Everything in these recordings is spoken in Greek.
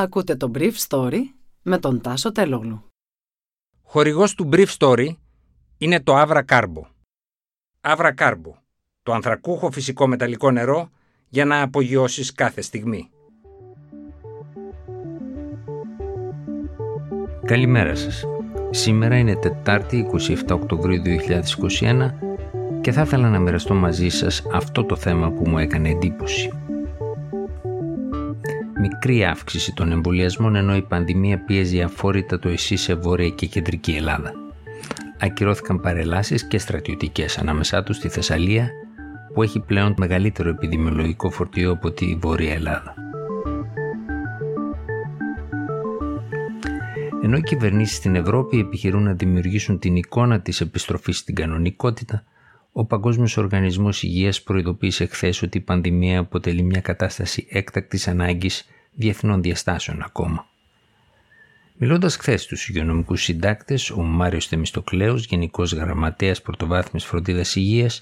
Ακούτε το Brief Story με τον Τάσο Τελόγλου. Χορηγός του Brief Story είναι το Avra Carbo. Avra Carbo, το ανθρακούχο φυσικό μεταλλικό νερό για να απογειώσεις κάθε στιγμή. Καλημέρα σας. Σήμερα είναι Τετάρτη 27 Οκτωβρίου 2021 και θα ήθελα να μοιραστώ μαζί σας αυτό το θέμα που μου έκανε εντύπωση μικρή αύξηση των εμβολιασμών ενώ η πανδημία πίεζε αφόρητα το ΕΣΥ σε βόρεια και κεντρική Ελλάδα. Ακυρώθηκαν παρελάσεις και στρατιωτικές ανάμεσά τους στη Θεσσαλία που έχει πλέον μεγαλύτερο επιδημιολογικό φορτίο από τη Βόρεια Ελλάδα. Ενώ οι κυβερνήσεις στην Ευρώπη επιχειρούν να δημιουργήσουν την εικόνα της επιστροφής στην κανονικότητα, ο Παγκόσμιος Οργανισμός Υγείας προειδοποίησε χθες ότι η πανδημία αποτελεί μια κατάσταση έκτακτης ανάγκης διεθνών διαστάσεων ακόμα. Μιλώντας χθες στους υγειονομικούς συντάκτες, ο Μάριος Θεμιστοκλέος, Γενικός Γραμματέας Πρωτοβάθμιας Φροντίδας Υγείας,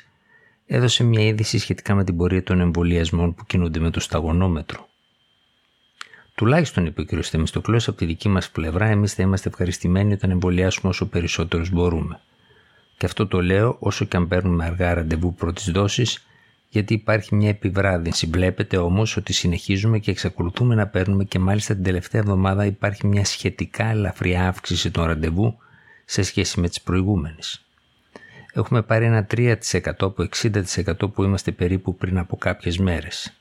έδωσε μια είδηση σχετικά με την πορεία των εμβολιασμών που κινούνται με το σταγονόμετρο. Τουλάχιστον, είπε ο κ. Θεμιστοκλέος, από τη δική μας πλευρά, εμείς θα είμαστε ευχαριστημένοι όταν εμβολιάσουμε όσο περισσότερους μπορούμε. Και αυτό το λέω όσο και αν παίρνουμε αργά ραντεβού πρώτης δόσης, γιατί υπάρχει μια επιβράδυνση. Βλέπετε όμως ότι συνεχίζουμε και εξακολουθούμε να παίρνουμε και μάλιστα την τελευταία εβδομάδα υπάρχει μια σχετικά ελαφριά αύξηση των ραντεβού σε σχέση με τις προηγούμενες. Έχουμε πάρει ένα 3% από 60% που είμαστε περίπου πριν από κάποιες μέρες.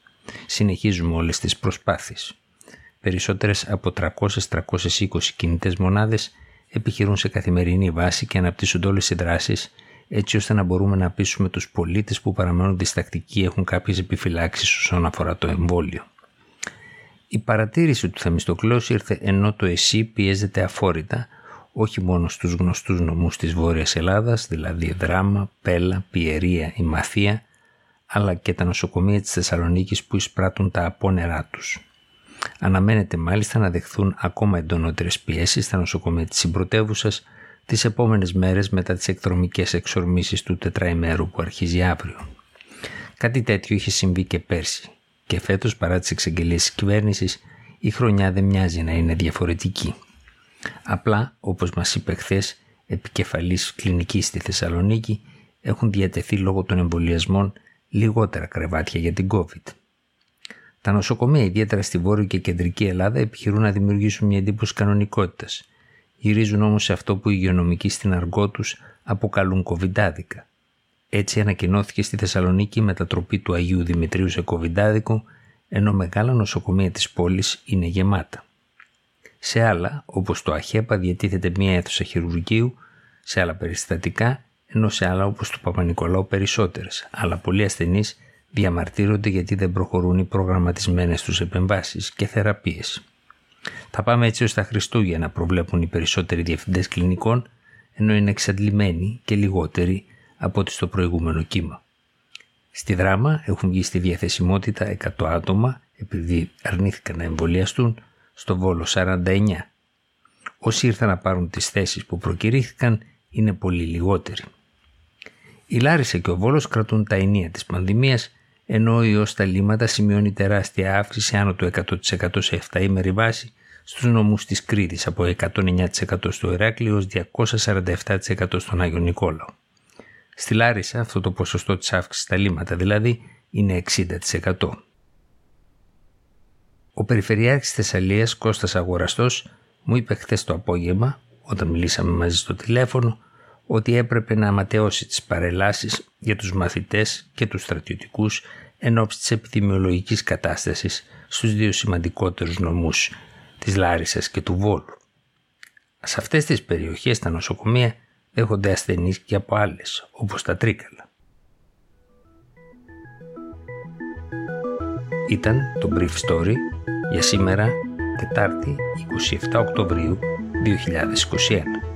Συνεχίζουμε όλες τις προσπάθειες. Περισσότερες από 300-320 κινητές μονάδες επιχειρούν σε καθημερινή βάση και αναπτύσσονται όλες οι δράσεις έτσι ώστε να μπορούμε να πείσουμε τους πολίτες που παραμένουν διστακτικοί έχουν κάποιες επιφυλάξεις όσον αφορά το εμβόλιο. Η παρατήρηση του Θεμιστοκλέους ήρθε ενώ το ΕΣΥ πιέζεται αφόρητα όχι μόνο στους γνωστούς νομούς της Βόρειας Ελλάδας, δηλαδή Δράμα, Πέλα, Πιερία, η Μαθία, αλλά και τα νοσοκομεία της Θεσσαλονίκης που εισπράττουν τα απόνερά τους. Αναμένεται μάλιστα να δεχθούν ακόμα εντονότερες πιέσεις στα νοσοκομεία της συμπρωτεύουσας τις επόμενες μέρες μετά τις εκδρομικές εξορμήσεις του τετραημέρου που αρχίζει αύριο. Κάτι τέτοιο είχε συμβεί και πέρσι και φέτος παρά τις εξαγγελίες της κυβέρνησης η χρονιά δεν μοιάζει να είναι διαφορετική. Απλά, όπως μας είπε χθες, επικεφαλής κλινικής στη Θεσσαλονίκη έχουν διατεθεί λόγω των εμβολιασμών λιγότερα κρεβάτια για την COVID. Τα νοσοκομεία, ιδιαίτερα στη Βόρεια και Κεντρική Ελλάδα, επιχειρούν να δημιουργήσουν μια εντύπωση κανονικότητας γυρίζουν όμως σε αυτό που οι υγειονομικοί στην αργό τους αποκαλούν κοβιντάδικα. Έτσι ανακοινώθηκε στη Θεσσαλονίκη η μετατροπή του Αγίου Δημητρίου σε κοβιντάδικο, ενώ μεγάλα νοσοκομεία της πόλης είναι γεμάτα. Σε άλλα, όπως το ΑΧΕΠΑ, διατίθεται μία αίθουσα χειρουργείου, σε άλλα περιστατικά, ενώ σε άλλα όπως του Παπα-Νικολάου περισσότερες, αλλά πολλοί ασθενείς διαμαρτύρονται γιατί δεν προχωρούν οι προγραμματισμένες τους επεμβάσεις και θεραπείες. Θα πάμε έτσι ώστε τα Χριστούγεννα προβλέπουν οι περισσότεροι διευθυντές κλινικών, ενώ είναι εξαντλημένοι και λιγότεροι από ό,τι στο προηγούμενο κύμα. Στη δράμα έχουν βγει στη διαθεσιμότητα 100 άτομα επειδή αρνήθηκαν να εμβολιαστούν, στο Βόλο 49. Όσοι ήρθαν να πάρουν τις θέσεις που προκηρύχθηκαν είναι πολύ λιγότεροι. Η Λάρισα και ο Βόλος κρατούν τα ενία της πανδημίας ενώ ο ιός στα λίμματα σημειώνει τεράστια αύξηση άνω του 100% σε 7 ημερη βάση στους νομούς της Κρήτης από 109% στο Ηράκλειο ως 247% στον Άγιο Νικόλαο. Στη Λάρισα αυτό το ποσοστό της αύξησης στα λίμματα δηλαδή είναι 60%. Ο Περιφερειάρχης Θεσσαλίας Κώστας Αγοραστός μου είπε χθες το απόγευμα, όταν μιλήσαμε μαζί στο τηλέφωνο, ότι έπρεπε να αματεώσει τις παρελάσεις για τους μαθητές και τους στρατιωτικούς εν ώψη της επιδημιολογικής κατάστασης στους δύο σημαντικότερους νομούς της Λάρισας και του Βόλου. Σε αυτές τις περιοχές τα νοσοκομεία δέχονται ασθενείς και από άλλες, όπως τα Τρίκαλα. Ήταν το Brief Story για σήμερα, Τετάρτη 27 Οκτωβρίου 2021.